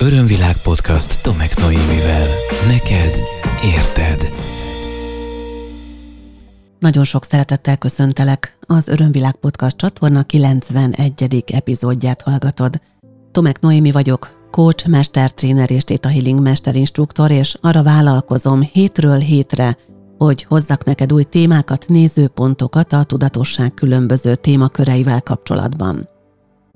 Örömvilág podcast Tomek Noémivel. Neked érted. Nagyon sok szeretettel köszöntelek. Az Örömvilág podcast csatorna 91. epizódját hallgatod. Tomek Noémi vagyok, coach, mestertréner és Theta Healing mesterinstruktor, és arra vállalkozom hétről hétre, hogy hozzak neked új témákat, nézőpontokat a tudatosság különböző témaköreivel kapcsolatban.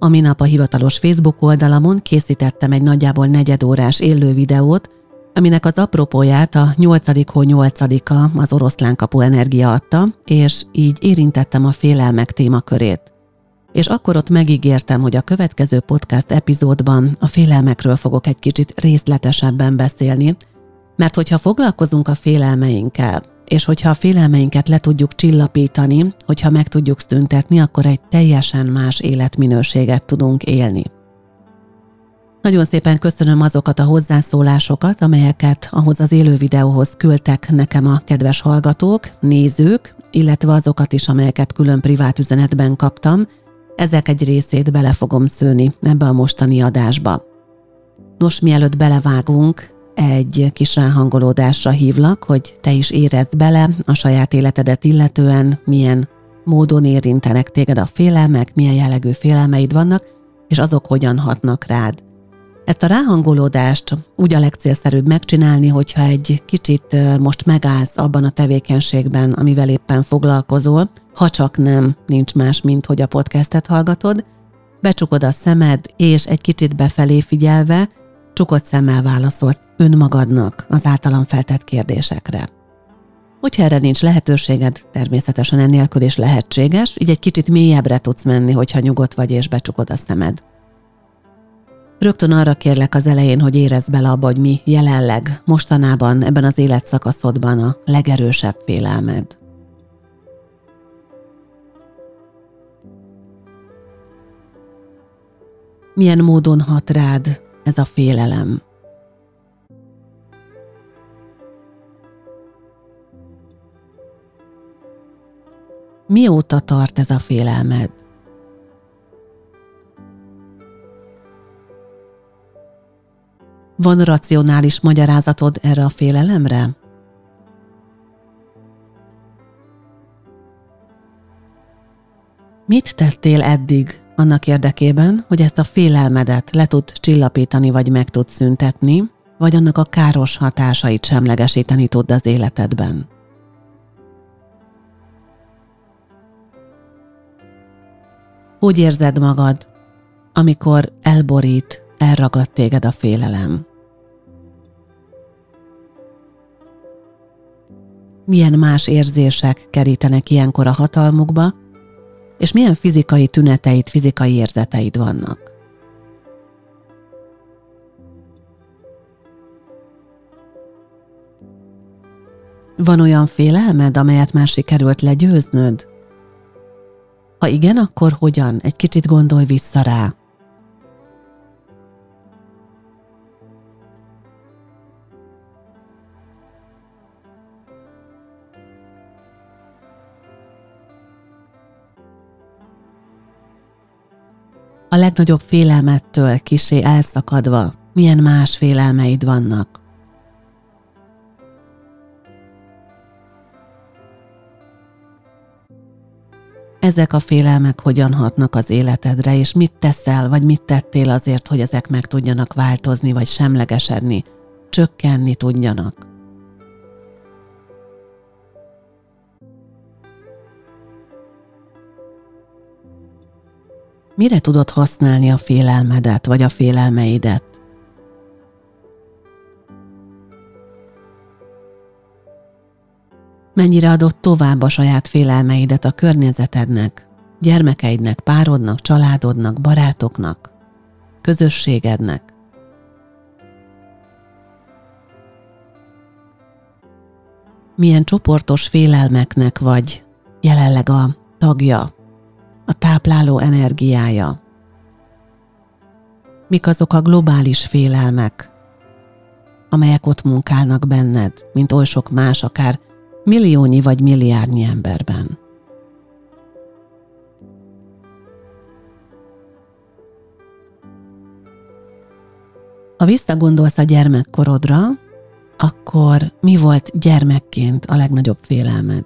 A minap a hivatalos Facebook oldalamon készítettem egy nagyjából negyedórás élő videót, aminek az apropóját a 8. hó 8-a az oroszlán kapu energia adta, és így érintettem a félelmek témakörét. És akkor ott megígértem, hogy a következő podcast epizódban a félelmekről fogok egy kicsit részletesebben beszélni, mert hogyha foglalkozunk a félelmeinkkel, és hogyha a félelmeinket le tudjuk csillapítani, hogyha meg tudjuk szüntetni, akkor egy teljesen más életminőséget tudunk élni. Nagyon szépen köszönöm azokat a hozzászólásokat, amelyeket ahhoz az élő videóhoz küldtek nekem a kedves hallgatók, nézők, illetve azokat is, amelyeket külön privát üzenetben kaptam. Ezek egy részét bele fogom szőni ebbe a mostani adásba. Nos, mielőtt belevágunk, egy kis ráhangolódásra hívlak, hogy te is érezd bele a saját életedet illetően, milyen módon érintenek téged a félelmek, milyen jellegű félelmeid vannak, és azok hogyan hatnak rád. Ezt a ráhangolódást úgy a legcélszerűbb megcsinálni, hogyha egy kicsit most megállsz abban a tevékenységben, amivel éppen foglalkozol, ha csak nem, nincs más, mint hogy a podcastet hallgatod, becsukod a szemed, és egy kicsit befelé figyelve, csukott szemmel válaszolsz önmagadnak az általam feltett kérdésekre. Hogyha erre nincs lehetőséged, természetesen ennélkül is lehetséges, így egy kicsit mélyebbre tudsz menni, hogyha nyugodt vagy és becsukod a szemed. Rögtön arra kérlek az elején, hogy érezd bele abba, hogy mi jelenleg, mostanában, ebben az életszakaszodban a legerősebb félelmed. Milyen módon hat rád ez a félelem? Mióta tart ez a félelmed? Van racionális magyarázatod erre a félelemre? Mit tettél eddig annak érdekében, hogy ezt a félelmedet le tud csillapítani vagy meg tud szüntetni, vagy annak a káros hatásait semlegesíteni tud az életedben? Úgy érzed magad, amikor elborít, elragad téged a félelem? Milyen más érzések kerítenek ilyenkor a hatalmukba, és milyen fizikai tüneteid, fizikai érzeteid vannak? Van olyan félelmed, amelyet már sikerült legyőznöd? Ha igen, akkor hogyan? Egy kicsit gondolj vissza rá. A legnagyobb félelmettől kisé elszakadva, milyen más félelmeid vannak? Ezek a félelmek hogyan hatnak az életedre, és mit teszel, vagy mit tettél azért, hogy ezek meg tudjanak változni, vagy semlegesedni, csökkenni tudjanak. Mire tudod használni a félelmedet, vagy a félelmeidet? Mennyire adott tovább a saját félelmeidet a környezetednek, gyermekeidnek, párodnak, családodnak, barátoknak, közösségednek. Milyen csoportos félelmeknek vagy jelenleg a tagja, a tápláló energiája. Mik azok a globális félelmek, amelyek ott munkálnak benned, mint oly sok más, akár milliónyi vagy milliárdnyi emberben. Ha visszagondolsz a gyermekkorodra, akkor mi volt gyermekként a legnagyobb félelmed?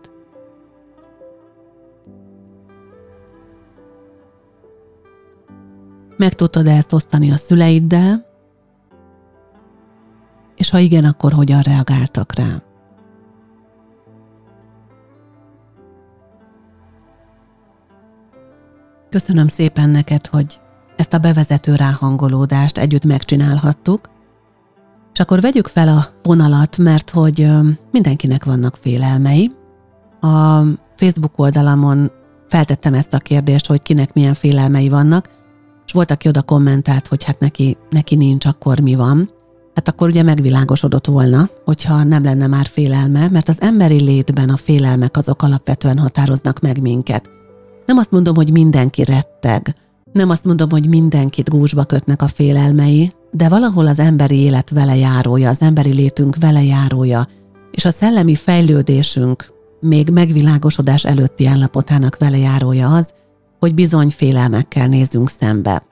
Meg tudtad ezt osztani a szüleiddel? És ha igen, akkor hogyan reagáltak rá? Köszönöm szépen neked, hogy ezt a bevezető ráhangolódást együtt megcsinálhattuk, és akkor vegyük fel a vonalat, mert hogy mindenkinek vannak félelmei. A Facebook oldalamon feltettem ezt a kérdést, hogy kinek milyen félelmei vannak, és volt, aki oda kommentált, hogy hát neki, neki nincs, akkor mi van. Hát akkor ugye megvilágosodott volna, hogyha nem lenne már félelme, mert az emberi létben a félelmek azok alapvetően határoznak meg minket. Nem azt mondom, hogy mindenki retteg, nem azt mondom, hogy mindenkit gúzsba kötnek a félelmei, de valahol az emberi élet vele járója, az emberi létünk vele járója, és a szellemi fejlődésünk még megvilágosodás előtti állapotának vele járója az, hogy bizony félelmekkel nézzünk szembe.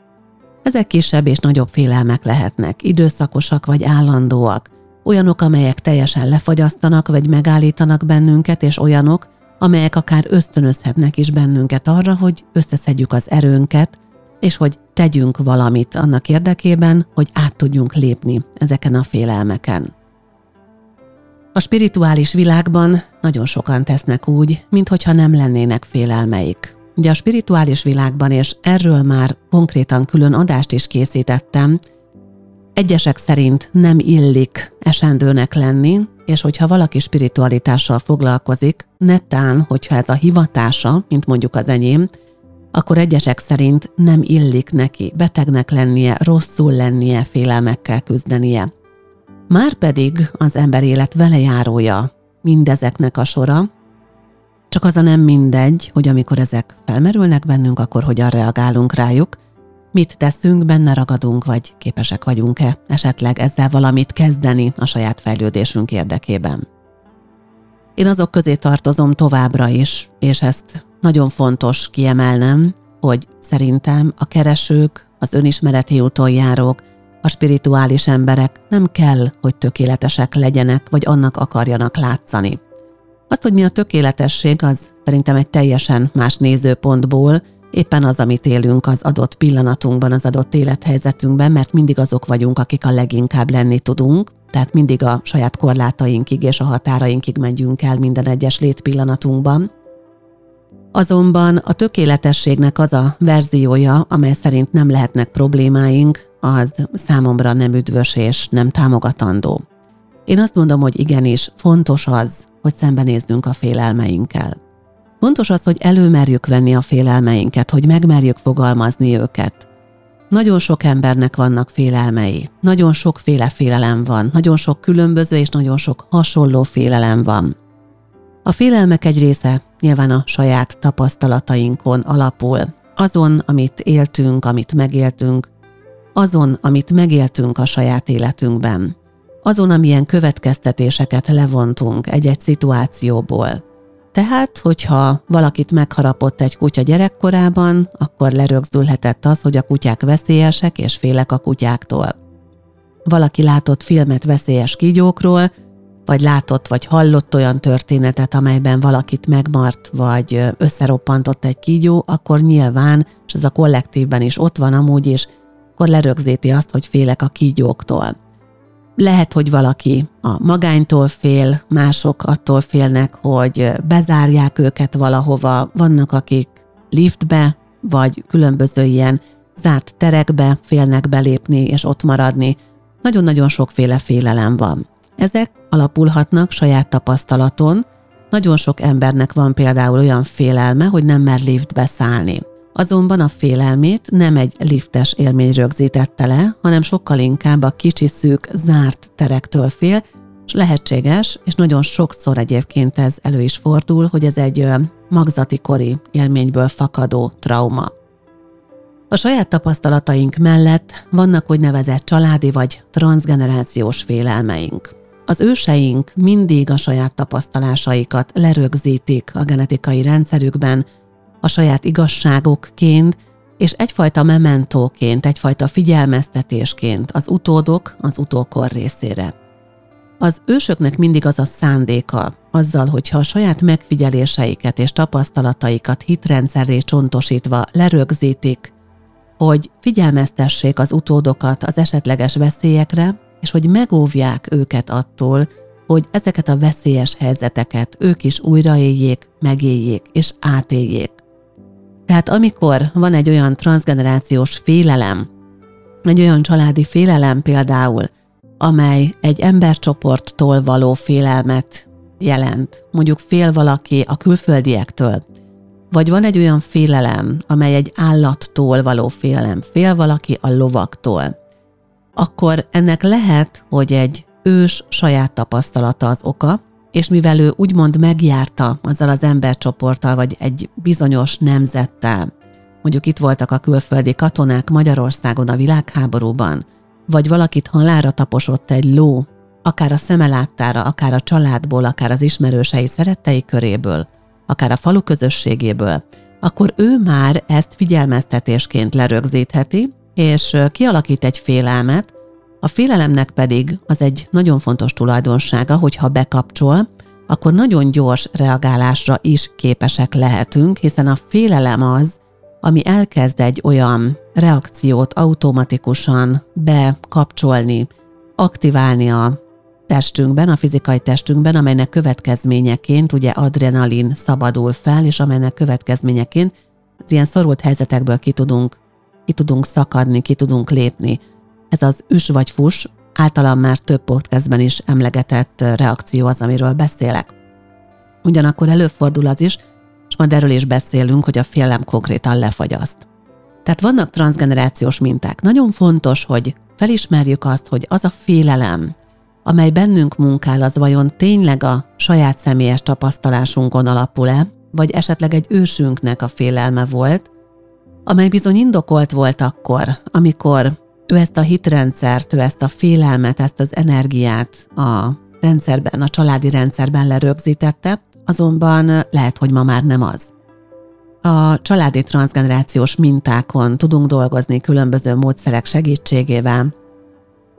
Ezek kisebb és nagyobb félelmek lehetnek, időszakosak vagy állandóak, olyanok, amelyek teljesen lefagyasztanak vagy megállítanak bennünket, és olyanok, amelyek akár ösztönözhetnek is bennünket arra, hogy összeszedjük az erőnket, és hogy tegyünk valamit annak érdekében, hogy át tudjunk lépni ezeken a félelmeken. A spirituális világban nagyon sokan tesznek úgy, mintha nem lennének félelmeik. Ugye a spirituális világban, és erről már konkrétan külön adást is készítettem, egyesek szerint nem illik esendőnek lenni, és hogyha valaki spiritualitással foglalkozik, netán, hogyha ez a hivatása, mint mondjuk az enyém, akkor egyesek szerint nem illik neki betegnek lennie, rosszul lennie, félelmekkel küzdenie. Márpedig az ember élet vele járója mindezeknek a sora, csak az a nem mindegy, hogy amikor ezek felmerülnek bennünk, akkor hogyan reagálunk rájuk, mit teszünk, benne ragadunk, vagy képesek vagyunk-e esetleg ezzel valamit kezdeni a saját fejlődésünk érdekében. Én azok közé tartozom továbbra is, és ezt nagyon fontos kiemelnem, hogy szerintem a keresők, az önismereti úton járók, a spirituális emberek nem kell, hogy tökéletesek legyenek, vagy annak akarjanak látszani. Azt, hogy mi a tökéletesség, az szerintem egy teljesen más nézőpontból, éppen az, amit élünk az adott pillanatunkban, az adott élethelyzetünkben, mert mindig azok vagyunk, akik a leginkább lenni tudunk, tehát mindig a saját korlátainkig és a határainkig megyünk el minden egyes létpillanatunkban. Azonban a tökéletességnek az a verziója, amely szerint nem lehetnek problémáink, az számomra nem üdvös és nem támogatandó. Én azt mondom, hogy igenis fontos az, hogy szembenézzünk a félelmeinkkel. Fontos az, hogy előmerjük venni a félelmeinket, hogy megmerjük fogalmazni őket. Nagyon sok embernek vannak félelmei, nagyon sokféle félelem van, nagyon sok különböző és nagyon sok hasonló félelem van. A félelmek egy része nyilván a saját tapasztalatainkon alapul, azon, amit éltünk, amit megéltünk, azon, amit megéltünk a saját életünkben, azon, amilyen következtetéseket levontunk egy-egy szituációból. Tehát, hogyha valakit megharapott egy kutya gyerekkorában, akkor lerögzülhetett az, hogy a kutyák veszélyesek és félek a kutyáktól. Valaki látott filmet veszélyes kígyókról, vagy látott vagy hallott olyan történetet, amelyben valakit megmart, vagy összeroppantott egy kígyó, akkor nyilván, és ez a kollektívben is ott van amúgy is, akkor lerögzíti azt, hogy félek a kígyóktól. Lehet, hogy valaki a magánytól fél, mások attól félnek, hogy bezárják őket valahova, vannak akik liftbe, vagy különböző ilyen zárt terekbe félnek belépni és ott maradni. Nagyon-nagyon sokféle félelem van. Ezek alapulhatnak saját tapasztalaton. Nagyon sok embernek van például olyan félelme, hogy nem mer liftbe szállni. Azonban a félelmét nem egy liftes élmény rögzítette le, hanem sokkal inkább a kicsi szűk, zárt terektől fél, és lehetséges, és nagyon sokszor egyébként ez elő is fordul, hogy ez egy magzati kori élményből fakadó trauma. A saját tapasztalataink mellett vannak úgynevezett családi vagy transgenerációs félelmeink. Az őseink mindig a saját tapasztalásaikat lerögzítik a genetikai rendszerükben, a saját igazságokként, és egyfajta mementóként, egyfajta figyelmeztetésként az utódok az utókor részére. Az ősöknek mindig az a szándéka, azzal, hogyha a saját megfigyeléseiket és tapasztalataikat hitrendszerré csontosítva lerögzítik, hogy figyelmeztessék az utódokat az esetleges veszélyekre, és hogy megóvják őket attól, hogy ezeket a veszélyes helyzeteket ők is újraéljék, megéljék és átéljék. Tehát amikor van egy olyan transgenerációs félelem, egy olyan családi félelem például, amely egy embercsoporttól való félelmet jelent, mondjuk fél valaki a külföldiektől, vagy van egy olyan félelem, amely egy állattól való félelem, fél valaki a lovaktól, akkor ennek lehet, hogy egy ős saját tapasztalata az oka, és mivel ő úgymond megjárta azzal az embercsoporttal, vagy egy bizonyos nemzettel, mondjuk itt voltak a külföldi katonák Magyarországon a világháborúban, vagy valakit halára taposott egy ló, akár a szeme láttára, akár a családból, akár az ismerősei szerettei köréből, akár a falu közösségéből, akkor ő már ezt figyelmeztetésként lerögzítheti, és kialakít egy félelmet, a félelemnek pedig az egy nagyon fontos tulajdonsága, hogyha bekapcsol, akkor nagyon gyors reagálásra is képesek lehetünk, hiszen a félelem az, ami elkezd egy olyan reakciót automatikusan bekapcsolni, aktiválni a testünkben, a fizikai testünkben, amelynek következményeként ugye adrenalin szabadul fel, és amelynek következményeként az ilyen szorult helyzetekből ki tudunk, ki tudunk szakadni, ki tudunk lépni. Ez az üs vagy fus, általam már több podcastben is emlegetett reakció az, amiről beszélek. Ugyanakkor előfordul az is, és majd erről is beszélünk, hogy a félelem konkrétan lefagyaszt. Tehát vannak transgenerációs minták. Nagyon fontos, hogy felismerjük azt, hogy az a félelem, amely bennünk munkál, az vajon tényleg a saját személyes tapasztalásunkon alapul-e, vagy esetleg egy ősünknek a félelme volt, amely bizony indokolt volt akkor, amikor ő ezt a hitrendszert, ő ezt a félelmet, ezt az energiát a rendszerben, a családi rendszerben lerögzítette, azonban lehet, hogy ma már nem az. A családi transgenerációs mintákon tudunk dolgozni különböző módszerek segítségével,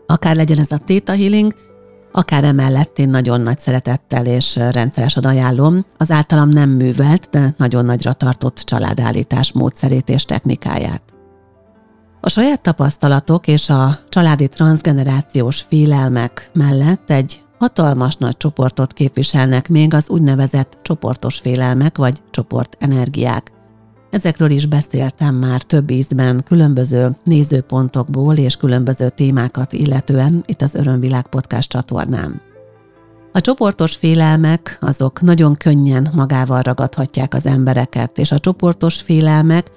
akár legyen ez a Theta Healing, akár emellett én nagyon nagy szeretettel és rendszeresen ajánlom az általam nem művelt, de nagyon nagyra tartott családállítás módszerét és technikáját. A saját tapasztalatok és a családi transgenerációs félelmek mellett egy hatalmas nagy csoportot képviselnek még az úgynevezett csoportos félelmek vagy csoportenergiák. Ezekről is beszéltem már több ízben, különböző nézőpontokból és különböző témákat illetően itt az Örömvilág podcast csatornán. A csoportos félelmek azok nagyon könnyen magával ragadhatják az embereket, és a csoportos félelmek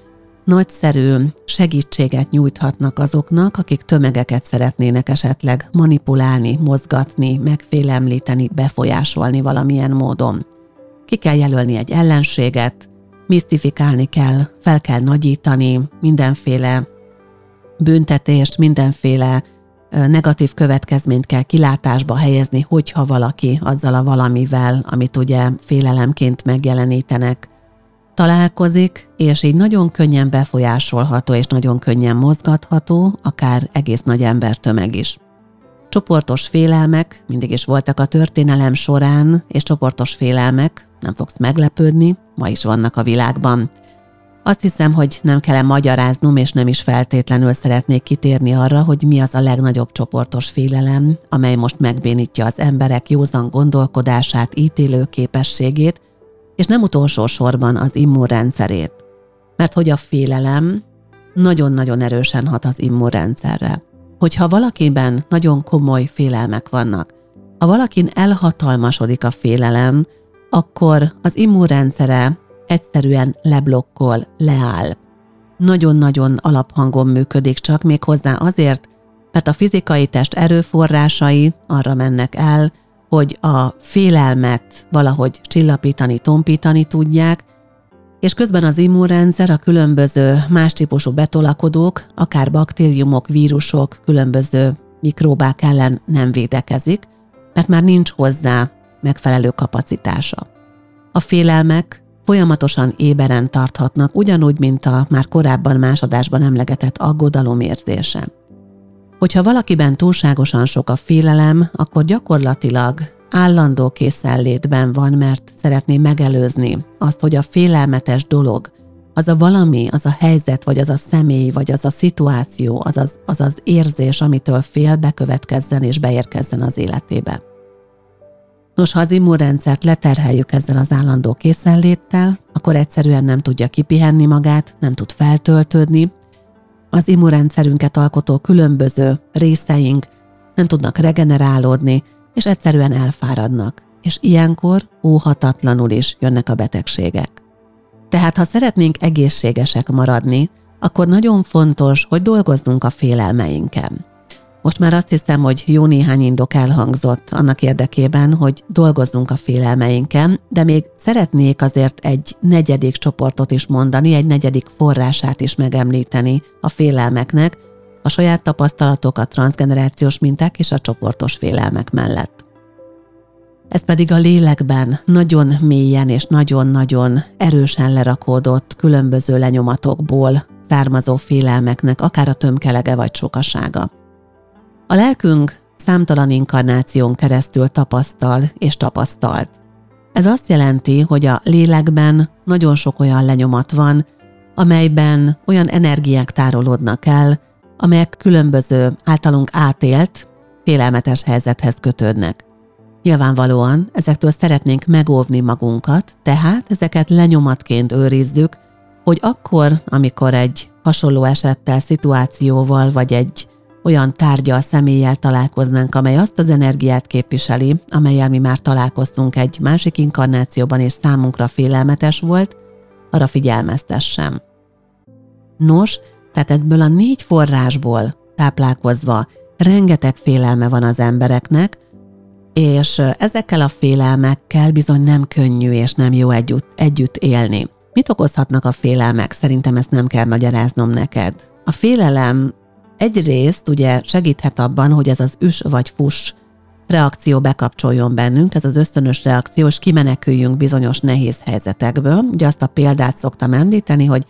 nagyszerű segítséget nyújthatnak azoknak, akik tömegeket szeretnének esetleg manipulálni, mozgatni, megfélemlíteni, befolyásolni valamilyen módon. Ki kell jelölni egy ellenséget, misztifikálni kell, fel kell nagyítani mindenféle büntetést, mindenféle negatív következményt kell kilátásba helyezni, hogyha valaki azzal a valamivel, amit ugye félelemként megjelenítenek, találkozik, és így nagyon könnyen befolyásolható és nagyon könnyen mozgatható, akár egész nagy embertömeg is. Csoportos félelmek mindig is voltak a történelem során, és csoportos félelmek, nem fogsz meglepődni, ma is vannak a világban. Azt hiszem, hogy nem kell magyaráznom, és nem is feltétlenül szeretnék kitérni arra, hogy mi az a legnagyobb csoportos félelem, amely most megbénítja az emberek józan gondolkodását, ítélő képességét, és nem utolsó sorban az immunrendszerét. Mert hogy a félelem nagyon-nagyon erősen hat az immunrendszerre. Hogyha valakiben nagyon komoly félelmek vannak, ha valakin elhatalmasodik a félelem, akkor az immunrendszere egyszerűen leblokkol, leáll. Nagyon-nagyon alaphangon működik csak még hozzá azért, mert a fizikai test erőforrásai arra mennek el, hogy a félelmet valahogy csillapítani, tompítani tudják, és közben az immunrendszer a különböző más típusú betolakodók, akár baktériumok, vírusok, különböző mikróbák ellen nem védekezik, mert már nincs hozzá megfelelő kapacitása. A félelmek folyamatosan éberen tarthatnak, ugyanúgy, mint a már korábban másodásban emlegetett aggodalom érzése. Hogyha valakiben túlságosan sok a félelem, akkor gyakorlatilag állandó készenlétben van, mert szeretné megelőzni azt, hogy a félelmetes dolog, az a valami, az a helyzet, vagy az a személy, vagy az a szituáció, az az, az, az érzés, amitől fél, bekövetkezzen és beérkezzen az életébe. Nos, ha az immunrendszert leterheljük ezzel az állandó készenléttel, akkor egyszerűen nem tudja kipihenni magát, nem tud feltöltődni, az immunrendszerünket alkotó különböző részeink nem tudnak regenerálódni, és egyszerűen elfáradnak, és ilyenkor óhatatlanul is jönnek a betegségek. Tehát ha szeretnénk egészségesek maradni, akkor nagyon fontos, hogy dolgozzunk a félelmeinken. Most már azt hiszem, hogy jó néhány indok elhangzott annak érdekében, hogy dolgozzunk a félelmeinken, de még szeretnék azért egy negyedik csoportot is mondani, egy negyedik forrását is megemlíteni a félelmeknek, a saját tapasztalatok, a transgenerációs minták és a csoportos félelmek mellett. Ez pedig a lélekben nagyon mélyen és nagyon-nagyon erősen lerakódott különböző lenyomatokból származó félelmeknek akár a tömkelege vagy sokasága. A lelkünk számtalan inkarnáción keresztül tapasztal és tapasztalt. Ez azt jelenti, hogy a lélekben nagyon sok olyan lenyomat van, amelyben olyan energiák tárolódnak el, amelyek különböző általunk átélt, félelmetes helyzethez kötődnek. Nyilvánvalóan ezektől szeretnénk megóvni magunkat, tehát ezeket lenyomatként őrizzük, hogy akkor, amikor egy hasonló esettel, szituációval vagy egy olyan tárgyal, személlyel találkoznánk, amely azt az energiát képviseli, amelyel mi már találkoztunk egy másik inkarnációban, és számunkra félelmetes volt, arra figyelmeztessem. Nos, tehát ebből a négy forrásból táplálkozva rengeteg félelme van az embereknek, és ezekkel a félelmekkel bizony nem könnyű és nem jó együtt, együtt élni. Mit okozhatnak a félelmek? Szerintem ezt nem kell magyaráznom neked. A félelem egyrészt ugye segíthet abban, hogy ez az üs vagy fus reakció bekapcsoljon bennünk, ez az ösztönös reakció, és kimeneküljünk bizonyos nehéz helyzetekből. Ugye azt a példát szoktam említeni, hogy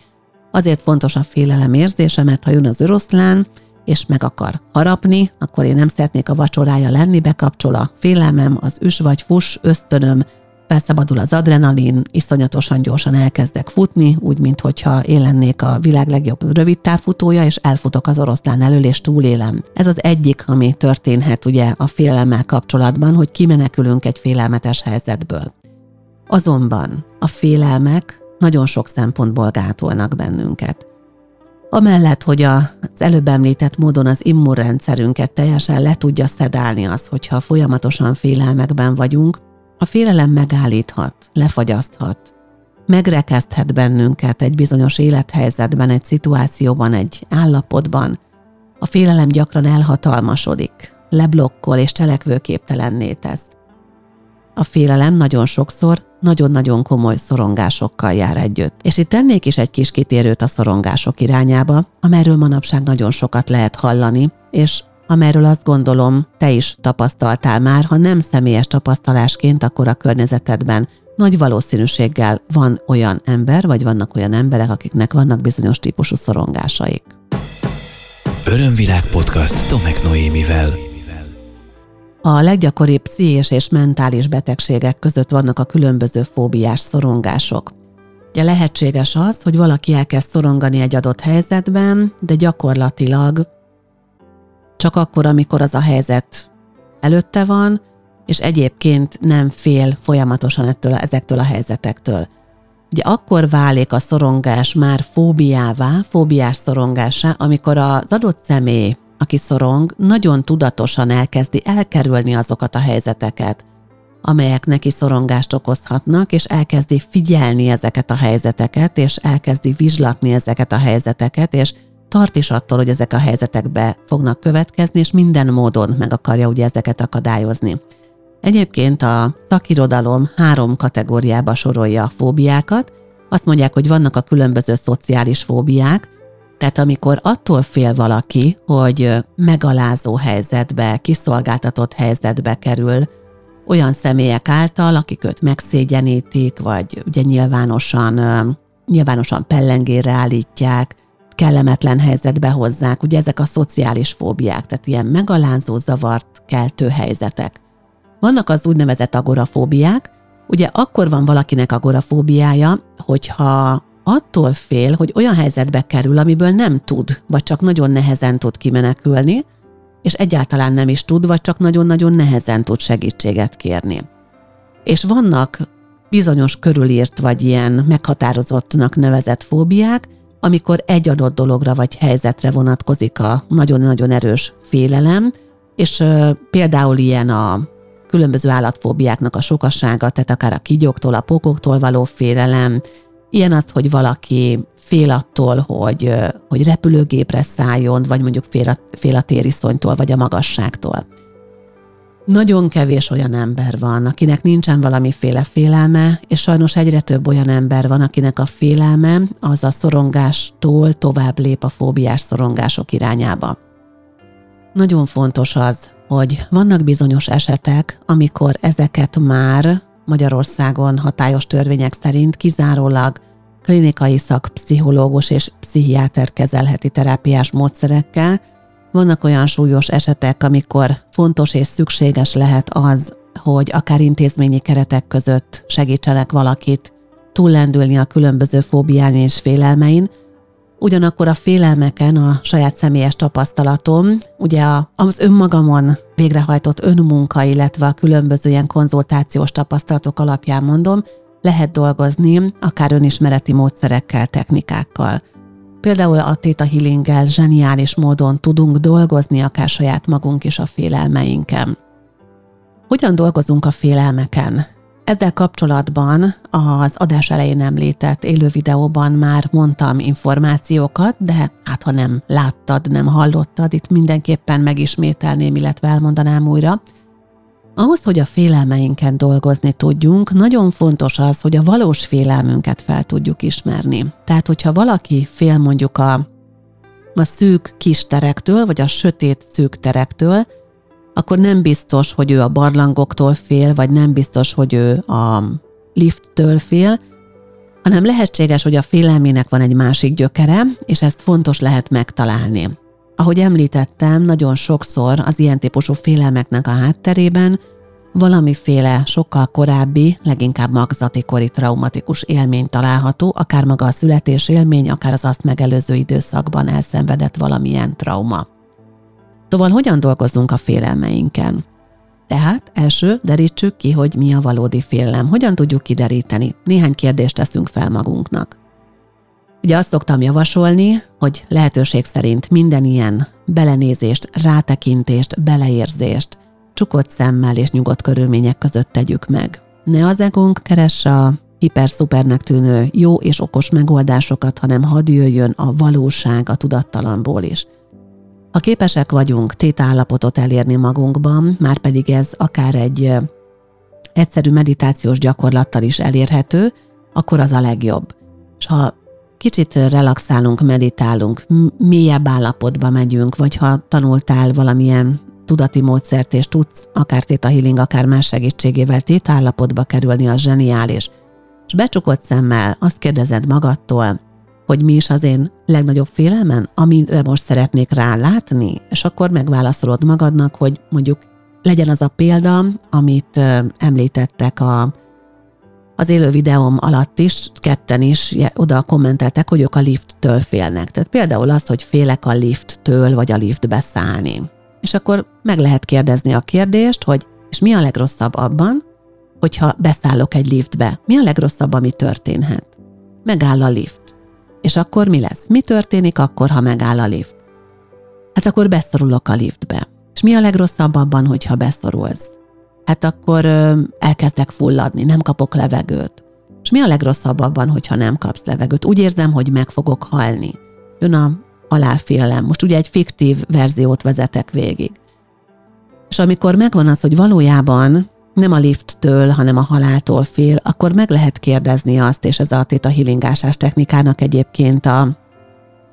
azért fontos a félelem érzése, mert ha jön az oroszlán, és meg akar harapni, akkor én nem szeretnék a vacsorája lenni, bekapcsol a félelmem, az üs vagy fus ösztönöm, felszabadul az adrenalin, iszonyatosan gyorsan elkezdek futni, úgy, mintha én lennék a világ legjobb rövid távfutója, és elfutok az oroszlán elől, és túlélem. Ez az egyik, ami történhet ugye a félelemmel kapcsolatban, hogy kimenekülünk egy félelmetes helyzetből. Azonban a félelmek nagyon sok szempontból gátolnak bennünket. Amellett, hogy az előbb említett módon az immunrendszerünket teljesen le tudja szedálni az, hogyha folyamatosan félelmekben vagyunk, a félelem megállíthat, lefagyaszthat, megrekeszthet bennünket egy bizonyos élethelyzetben, egy szituációban, egy állapotban. A félelem gyakran elhatalmasodik, leblokkol és cselekvőképtelenné tesz. A félelem nagyon sokszor nagyon-nagyon komoly szorongásokkal jár együtt. És itt tennék is egy kis kitérőt a szorongások irányába, amelyről manapság nagyon sokat lehet hallani, és amelyről azt gondolom, te is tapasztaltál már, ha nem személyes tapasztalásként, akkor a környezetedben nagy valószínűséggel van olyan ember, vagy vannak olyan emberek, akiknek vannak bizonyos típusú szorongásaik. Örömvilág podcast Tomek Noémivel. A leggyakoribb pszichés és mentális betegségek között vannak a különböző fóbiás szorongások. Ugye lehetséges az, hogy valaki elkezd szorongani egy adott helyzetben, de gyakorlatilag csak akkor, amikor az a helyzet előtte van, és egyébként nem fél folyamatosan ettől, ezektől a helyzetektől. Ugye akkor válik a szorongás már fóbiává, fóbiás szorongásá, amikor az adott személy, aki szorong, nagyon tudatosan elkezdi elkerülni azokat a helyzeteket, amelyek neki szorongást okozhatnak, és elkezdi figyelni ezeket a helyzeteket, és elkezdi vizslatni ezeket a helyzeteket, és tart is attól, hogy ezek a helyzetekbe fognak következni, és minden módon meg akarja ugye ezeket akadályozni. Egyébként a szakirodalom három kategóriába sorolja a fóbiákat. Azt mondják, hogy vannak a különböző szociális fóbiák, tehát amikor attól fél valaki, hogy megalázó helyzetbe, kiszolgáltatott helyzetbe kerül, olyan személyek által, akik őt megszégyenítik, vagy ugye nyilvánosan, nyilvánosan pellengére állítják, kellemetlen helyzetbe hozzák, ugye ezek a szociális fóbiák, tehát ilyen megalázó zavart keltő helyzetek. Vannak az úgynevezett agorafóbiák, ugye akkor van valakinek agorafóbiája, hogyha attól fél, hogy olyan helyzetbe kerül, amiből nem tud, vagy csak nagyon nehezen tud kimenekülni, és egyáltalán nem is tud, vagy csak nagyon-nagyon nehezen tud segítséget kérni. És vannak bizonyos körülírt, vagy ilyen meghatározottnak nevezett fóbiák, amikor egy adott dologra vagy helyzetre vonatkozik a nagyon-nagyon erős félelem, és például ilyen a különböző állatfóbiáknak a sokasága, tehát akár a kigyóktól, a pokoktól való félelem, ilyen az, hogy valaki fél attól, hogy, hogy repülőgépre szálljon, vagy mondjuk fél a, fél a vagy a magasságtól. Nagyon kevés olyan ember van, akinek nincsen valamiféle félelme, és sajnos egyre több olyan ember van, akinek a félelme az a szorongástól tovább lép a fóbiás szorongások irányába. Nagyon fontos az, hogy vannak bizonyos esetek, amikor ezeket már Magyarországon hatályos törvények szerint kizárólag klinikai szakpszichológus és pszichiáter kezelheti terápiás módszerekkel, vannak olyan súlyos esetek, amikor fontos és szükséges lehet az, hogy akár intézményi keretek között segítsenek valakit túllendülni a különböző fóbián és félelmein, Ugyanakkor a félelmeken a saját személyes tapasztalatom, ugye az önmagamon végrehajtott önmunka, illetve a különböző ilyen konzultációs tapasztalatok alapján mondom, lehet dolgozni akár önismereti módszerekkel, technikákkal. Például a Theta Healinggel zseniális módon tudunk dolgozni akár saját magunk is a félelmeinken. Hogyan dolgozunk a félelmeken? Ezzel kapcsolatban az adás elején említett élő videóban már mondtam információkat, de hát ha nem láttad, nem hallottad, itt mindenképpen megismételném, illetve elmondanám újra. Ahhoz, hogy a félelmeinken dolgozni tudjunk, nagyon fontos az, hogy a valós félelmünket fel tudjuk ismerni. Tehát, hogyha valaki fél mondjuk a, a szűk kis terektől, vagy a sötét szűk terektől, akkor nem biztos, hogy ő a barlangoktól fél, vagy nem biztos, hogy ő a lifttől fél, hanem lehetséges, hogy a félelmének van egy másik gyökere, és ezt fontos lehet megtalálni. Ahogy említettem, nagyon sokszor az ilyen típusú félelmeknek a hátterében valamiféle sokkal korábbi, leginkább magzati kori traumatikus élmény található, akár maga a születés élmény, akár az azt megelőző időszakban elszenvedett valamilyen trauma. Szóval hogyan dolgozzunk a félelmeinken? Tehát első, derítsük ki, hogy mi a valódi félelem. Hogyan tudjuk kideríteni? Néhány kérdést teszünk fel magunknak. Ugye azt szoktam javasolni, hogy lehetőség szerint minden ilyen belenézést, rátekintést, beleérzést csukott szemmel és nyugodt körülmények között tegyük meg. Ne az egónk keresse a hiper-szupernek tűnő jó és okos megoldásokat, hanem hadd jöjjön a valóság a tudattalamból is – ha képesek vagyunk tétállapotot elérni magunkban, már pedig ez akár egy egyszerű meditációs gyakorlattal is elérhető, akkor az a legjobb. És ha kicsit relaxálunk, meditálunk, mélyebb állapotba megyünk, vagy ha tanultál valamilyen tudati módszert, és tudsz akár Theta Healing, akár más segítségével tétállapotba kerülni, az zseniális. És becsukott szemmel azt kérdezed magadtól, hogy mi is az én legnagyobb félelmen, amire most szeretnék rálátni, és akkor megválaszolod magadnak, hogy mondjuk legyen az a példa, amit említettek a, az élő videóm alatt is, ketten is oda kommenteltek, hogy ők a lifttől félnek. Tehát például az, hogy félek a lifttől, vagy a liftbe szállni. És akkor meg lehet kérdezni a kérdést, hogy és mi a legrosszabb abban, hogyha beszállok egy liftbe? Mi a legrosszabb, ami történhet? Megáll a lift. És akkor mi lesz? Mi történik akkor, ha megáll a lift? Hát akkor beszorulok a liftbe. És mi a legrosszabb abban, hogyha beszorulsz? Hát akkor elkezdek fulladni, nem kapok levegőt. És mi a legrosszabb abban, hogyha nem kapsz levegőt? Úgy érzem, hogy meg fogok halni. Jön a halálfélelem. Most ugye egy fiktív verziót vezetek végig. És amikor megvan az, hogy valójában nem a lifttől, hanem a haláltól fél, akkor meg lehet kérdezni azt, és ez a téta healingásás technikának egyébként a,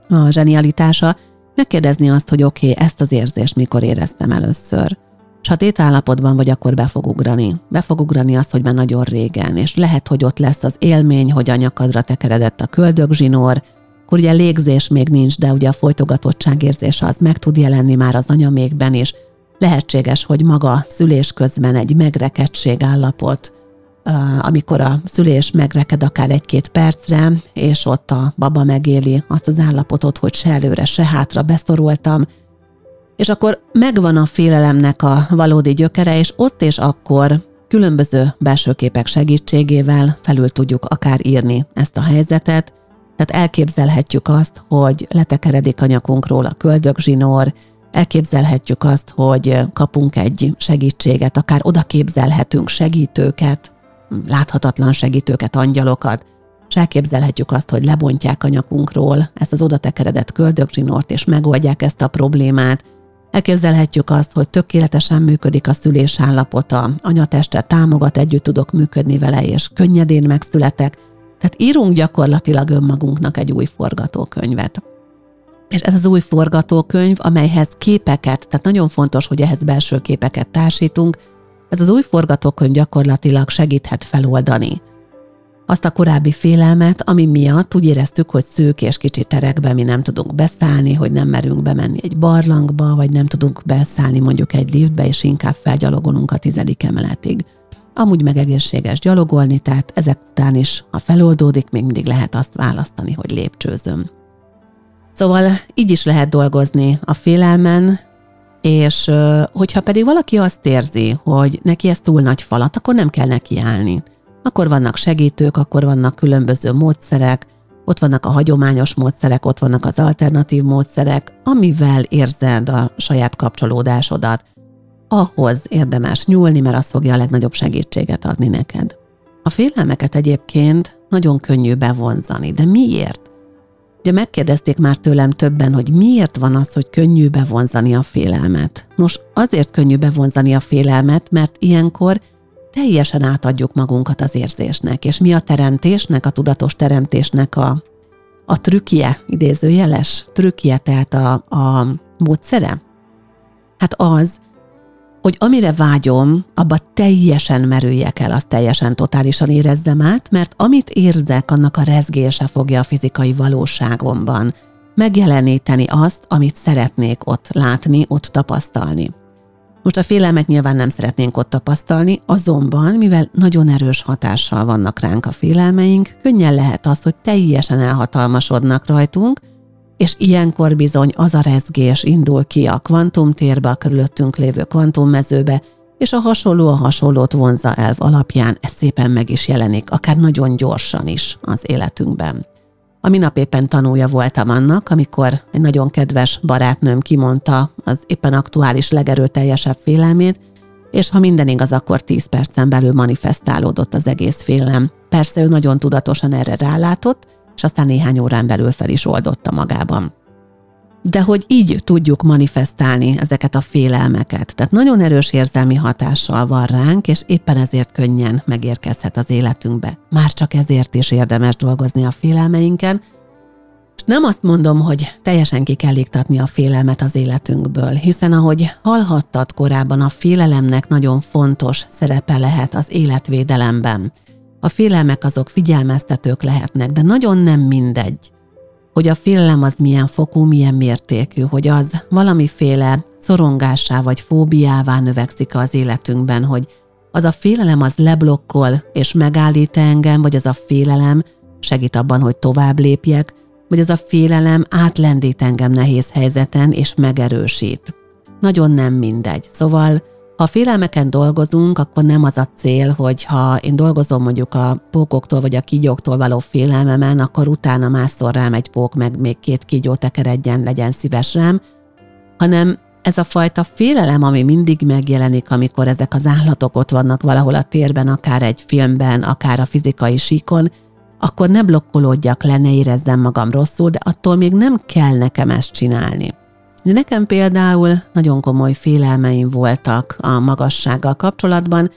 a zsenialitása, megkérdezni azt, hogy oké, okay, ezt az érzést mikor éreztem először. Sötét állapotban vagy, akkor be fog ugrani. Be fog ugrani azt, hogy már nagyon régen, és lehet, hogy ott lesz az élmény, hogy a nyakadra tekeredett a köldögzsinór, akkor ugye légzés még nincs, de ugye a folytogatottságérzés az meg tud jelenni már az anyamékben is. Lehetséges, hogy maga szülés közben egy megrekedtség állapot, amikor a szülés megreked akár egy-két percre, és ott a baba megéli azt az állapotot, hogy se előre, se hátra beszorultam, és akkor megvan a félelemnek a valódi gyökere, és ott és akkor különböző belső képek segítségével felül tudjuk akár írni ezt a helyzetet, tehát elképzelhetjük azt, hogy letekeredik a nyakunkról a köldögzsinór, elképzelhetjük azt, hogy kapunk egy segítséget, akár oda képzelhetünk segítőket, láthatatlan segítőket, angyalokat, és elképzelhetjük azt, hogy lebontják a nyakunkról ezt az oda tekeredett köldögzsinort, és megoldják ezt a problémát, Elképzelhetjük azt, hogy tökéletesen működik a szülés állapota, anyateste támogat, együtt tudok működni vele, és könnyedén megszületek. Tehát írunk gyakorlatilag önmagunknak egy új forgatókönyvet. És ez az új forgatókönyv, amelyhez képeket, tehát nagyon fontos, hogy ehhez belső képeket társítunk, ez az új forgatókönyv gyakorlatilag segíthet feloldani azt a korábbi félelmet, ami miatt úgy éreztük, hogy szűk és kicsi terekbe mi nem tudunk beszállni, hogy nem merünk bemenni egy barlangba, vagy nem tudunk beszállni mondjuk egy liftbe, és inkább felgyalogolunk a tizedik emeletig. Amúgy meg egészséges gyalogolni, tehát ezek után is, ha feloldódik, még mindig lehet azt választani, hogy lépcsőzöm. Szóval így is lehet dolgozni a félelmen, és hogyha pedig valaki azt érzi, hogy neki ez túl nagy falat, akkor nem kell neki állni akkor vannak segítők, akkor vannak különböző módszerek, ott vannak a hagyományos módszerek, ott vannak az alternatív módszerek, amivel érzed a saját kapcsolódásodat. Ahhoz érdemes nyúlni, mert az fogja a legnagyobb segítséget adni neked. A félelmeket egyébként nagyon könnyű bevonzani, de miért? Ugye megkérdezték már tőlem többen, hogy miért van az, hogy könnyű bevonzani a félelmet. Nos, azért könnyű bevonzani a félelmet, mert ilyenkor teljesen átadjuk magunkat az érzésnek, és mi a teremtésnek, a tudatos teremtésnek a, a trükkje, idézőjeles trükkje, tehát a, a módszere? Hát az, hogy amire vágyom, abba teljesen merüljek el, azt teljesen totálisan érezzem át, mert amit érzek, annak a rezgése fogja a fizikai valóságomban megjeleníteni azt, amit szeretnék ott látni, ott tapasztalni. Most a félelmet nyilván nem szeretnénk ott tapasztalni, azonban, mivel nagyon erős hatással vannak ránk a félelmeink, könnyen lehet az, hogy teljesen elhatalmasodnak rajtunk, és ilyenkor bizony az a rezgés indul ki a kvantumtérbe, a körülöttünk lévő kvantummezőbe, és a hasonló a hasonlót vonza elv alapján ez szépen meg is jelenik, akár nagyon gyorsan is az életünkben. A minap éppen tanulja voltam annak, amikor egy nagyon kedves barátnőm kimondta az éppen aktuális legerőteljesebb félelmét, és ha minden igaz, akkor 10 percen belül manifestálódott az egész félelem. Persze ő nagyon tudatosan erre rálátott, és aztán néhány órán belül fel is oldotta magában de hogy így tudjuk manifestálni ezeket a félelmeket. Tehát nagyon erős érzelmi hatással van ránk, és éppen ezért könnyen megérkezhet az életünkbe. Már csak ezért is érdemes dolgozni a félelmeinken, és nem azt mondom, hogy teljesen ki kell iktatni a félelmet az életünkből, hiszen ahogy hallhattad korábban, a félelemnek nagyon fontos szerepe lehet az életvédelemben. A félelmek azok figyelmeztetők lehetnek, de nagyon nem mindegy, hogy a félelem az milyen fokú, milyen mértékű, hogy az valamiféle szorongássá vagy fóbiává növekszik az életünkben, hogy az a félelem az leblokkol és megállít engem, vagy az a félelem segít abban, hogy tovább lépjek, vagy az a félelem átlendít engem nehéz helyzeten és megerősít. Nagyon nem mindegy. Szóval ha félelmeken dolgozunk, akkor nem az a cél, hogy ha én dolgozom mondjuk a pókoktól vagy a kígyóktól való félelmemen, akkor utána mászol rám egy pók, meg még két kígyó tekeredjen, legyen szíves rám, hanem ez a fajta félelem, ami mindig megjelenik, amikor ezek az állatok ott vannak valahol a térben, akár egy filmben, akár a fizikai síkon, akkor ne blokkolódjak le, ne érezzem magam rosszul, de attól még nem kell nekem ezt csinálni. De nekem például nagyon komoly félelmeim voltak a magassággal kapcsolatban,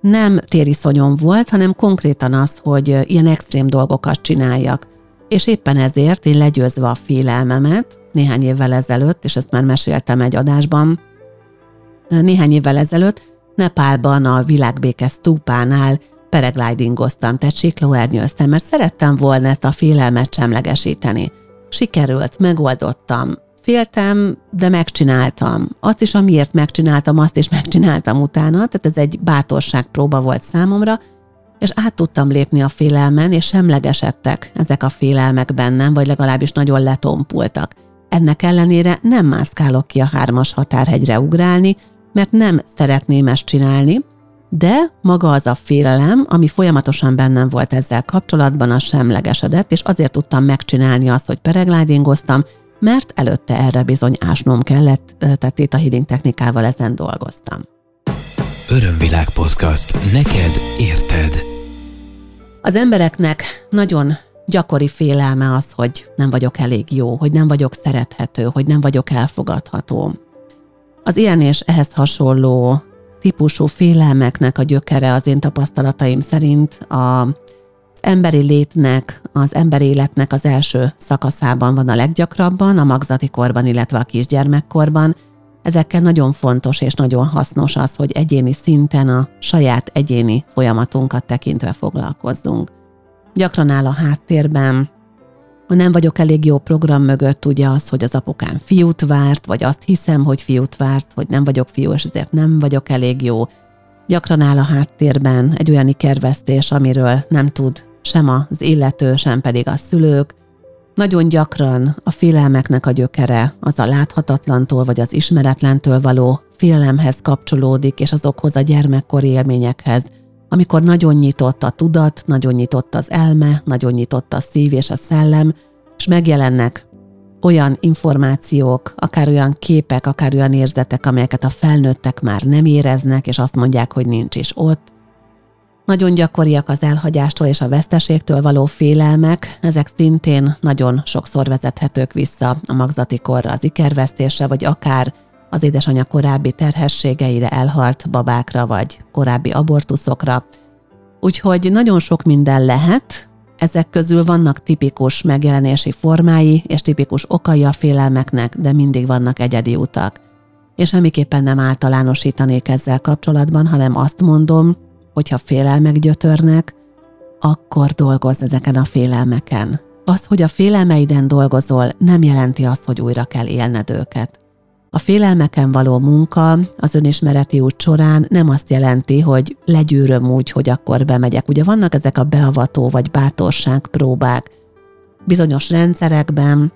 nem tériszonyom volt, hanem konkrétan az, hogy ilyen extrém dolgokat csináljak. És éppen ezért én legyőzve a félelmemet néhány évvel ezelőtt, és ezt már meséltem egy adásban, néhány évvel ezelőtt Nepálban a világbéke stúpánál paraglidingoztam, tehát siklóernyőztem, mert szerettem volna ezt a félelmet semlegesíteni. Sikerült, megoldottam, féltem, de megcsináltam. Azt is, amiért megcsináltam, azt is megcsináltam utána, tehát ez egy bátorság próba volt számomra, és át tudtam lépni a félelmen, és semlegesedtek ezek a félelmek bennem, vagy legalábbis nagyon letompultak. Ennek ellenére nem mászkálok ki a hármas határhegyre ugrálni, mert nem szeretném ezt csinálni, de maga az a félelem, ami folyamatosan bennem volt ezzel kapcsolatban, a semlegesedett, és azért tudtam megcsinálni azt, hogy pereglidingoztam, mert előtte erre bizony ásnom kellett, tehát itt a healing technikával ezen dolgoztam. Örömvilág podcast. Neked érted. Az embereknek nagyon gyakori félelme az, hogy nem vagyok elég jó, hogy nem vagyok szerethető, hogy nem vagyok elfogadható. Az ilyen és ehhez hasonló típusú félelmeknek a gyökere az én tapasztalataim szerint a emberi létnek, az emberi életnek az első szakaszában van a leggyakrabban, a magzati korban, illetve a kisgyermekkorban. Ezekkel nagyon fontos és nagyon hasznos az, hogy egyéni szinten a saját egyéni folyamatunkat tekintve foglalkozzunk. Gyakran áll a háttérben, ha nem vagyok elég jó program mögött, ugye az, hogy az apukám fiút várt, vagy azt hiszem, hogy fiút várt, hogy nem vagyok fiú, és ezért nem vagyok elég jó. Gyakran áll a háttérben egy olyan ikervesztés, amiről nem tud sem az illető, sem pedig a szülők. Nagyon gyakran a félelmeknek a gyökere az a láthatatlantól vagy az ismeretlentől való félelemhez kapcsolódik, és azokhoz a gyermekkori élményekhez, amikor nagyon nyitott a tudat, nagyon nyitott az elme, nagyon nyitott a szív és a szellem, és megjelennek olyan információk, akár olyan képek, akár olyan érzetek, amelyeket a felnőttek már nem éreznek, és azt mondják, hogy nincs is ott. Nagyon gyakoriak az elhagyástól és a veszteségtől való félelmek, ezek szintén nagyon sokszor vezethetők vissza a magzati korra, az ikervesztésre, vagy akár az édesanyja korábbi terhességeire, elhalt babákra vagy korábbi abortuszokra. Úgyhogy nagyon sok minden lehet, ezek közül vannak tipikus megjelenési formái és tipikus okai a félelmeknek, de mindig vannak egyedi utak. És semmiképpen nem általánosítanék ezzel kapcsolatban, hanem azt mondom, hogy ha félelmek gyötörnek, akkor dolgozz ezeken a félelmeken. Az, hogy a félelmeiden dolgozol, nem jelenti azt, hogy újra kell élned őket. A félelmeken való munka az önismereti út során nem azt jelenti, hogy legyűröm úgy, hogy akkor bemegyek. Ugye vannak ezek a beavató vagy bátorság próbák bizonyos rendszerekben,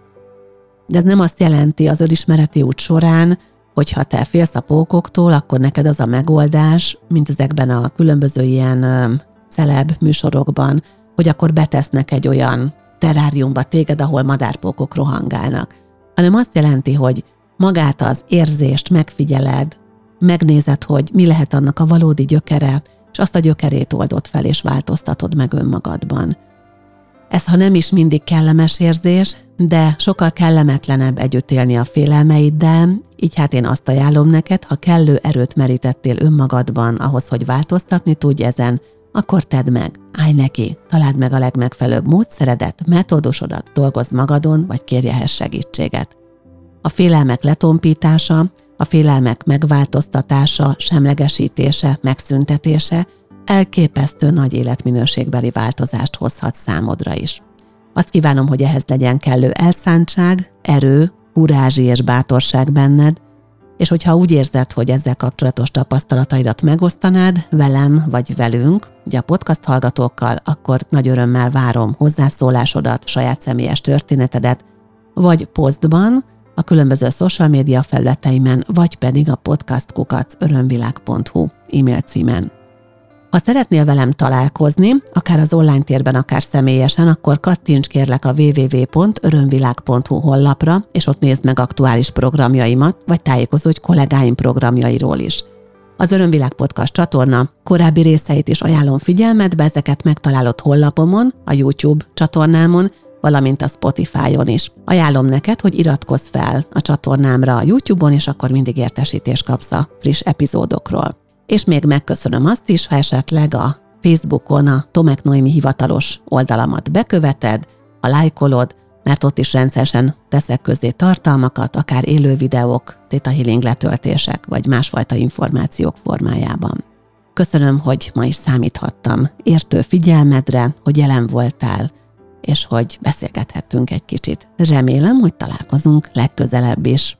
de ez nem azt jelenti az önismereti út során, hogy ha te félsz a pókoktól, akkor neked az a megoldás, mint ezekben a különböző ilyen celeb műsorokban, hogy akkor betesznek egy olyan teráriumba téged, ahol madárpókok rohangálnak. Hanem azt jelenti, hogy magát az érzést megfigyeled, megnézed, hogy mi lehet annak a valódi gyökere, és azt a gyökerét oldod fel, és változtatod meg önmagadban. Ez, ha nem is mindig kellemes érzés, de sokkal kellemetlenebb együtt élni a félelmeiddel, így hát én azt ajánlom neked, ha kellő erőt merítettél önmagadban ahhoz, hogy változtatni tudj ezen, akkor tedd meg, állj neki, találd meg a legmegfelelőbb módszeredet, metódusodat, dolgozz magadon, vagy kérj segítséget. A félelmek letompítása, a félelmek megváltoztatása, semlegesítése, megszüntetése elképesztő nagy életminőségbeli változást hozhat számodra is. Azt kívánom, hogy ehhez legyen kellő elszántság, erő, kurázsi és bátorság benned, és hogyha úgy érzed, hogy ezzel kapcsolatos tapasztalataidat megosztanád velem vagy velünk, ugye a podcast hallgatókkal, akkor nagy örömmel várom hozzászólásodat, saját személyes történetedet, vagy posztban, a különböző social média felületeimen, vagy pedig a podcastkukat örömvilág.hu e-mail címen. Ha szeretnél velem találkozni, akár az online térben, akár személyesen, akkor kattints kérlek a www.örömvilág.hu honlapra, és ott nézd meg aktuális programjaimat, vagy tájékozódj kollégáim programjairól is. Az Örömvilág Podcast csatorna korábbi részeit is ajánlom figyelmetbe, ezeket megtalálod honlapomon, a YouTube csatornámon, valamint a Spotify-on is. Ajánlom neked, hogy iratkozz fel a csatornámra a YouTube-on, és akkor mindig értesítést kapsz a friss epizódokról. És még megköszönöm azt is, ha esetleg a Facebookon a Tomek Noémi hivatalos oldalamat beköveted, a lájkolod, mert ott is rendszeresen teszek közé tartalmakat, akár élő videók, Theta Healing letöltések, vagy másfajta információk formájában. Köszönöm, hogy ma is számíthattam értő figyelmedre, hogy jelen voltál, és hogy beszélgethettünk egy kicsit. Remélem, hogy találkozunk legközelebb is.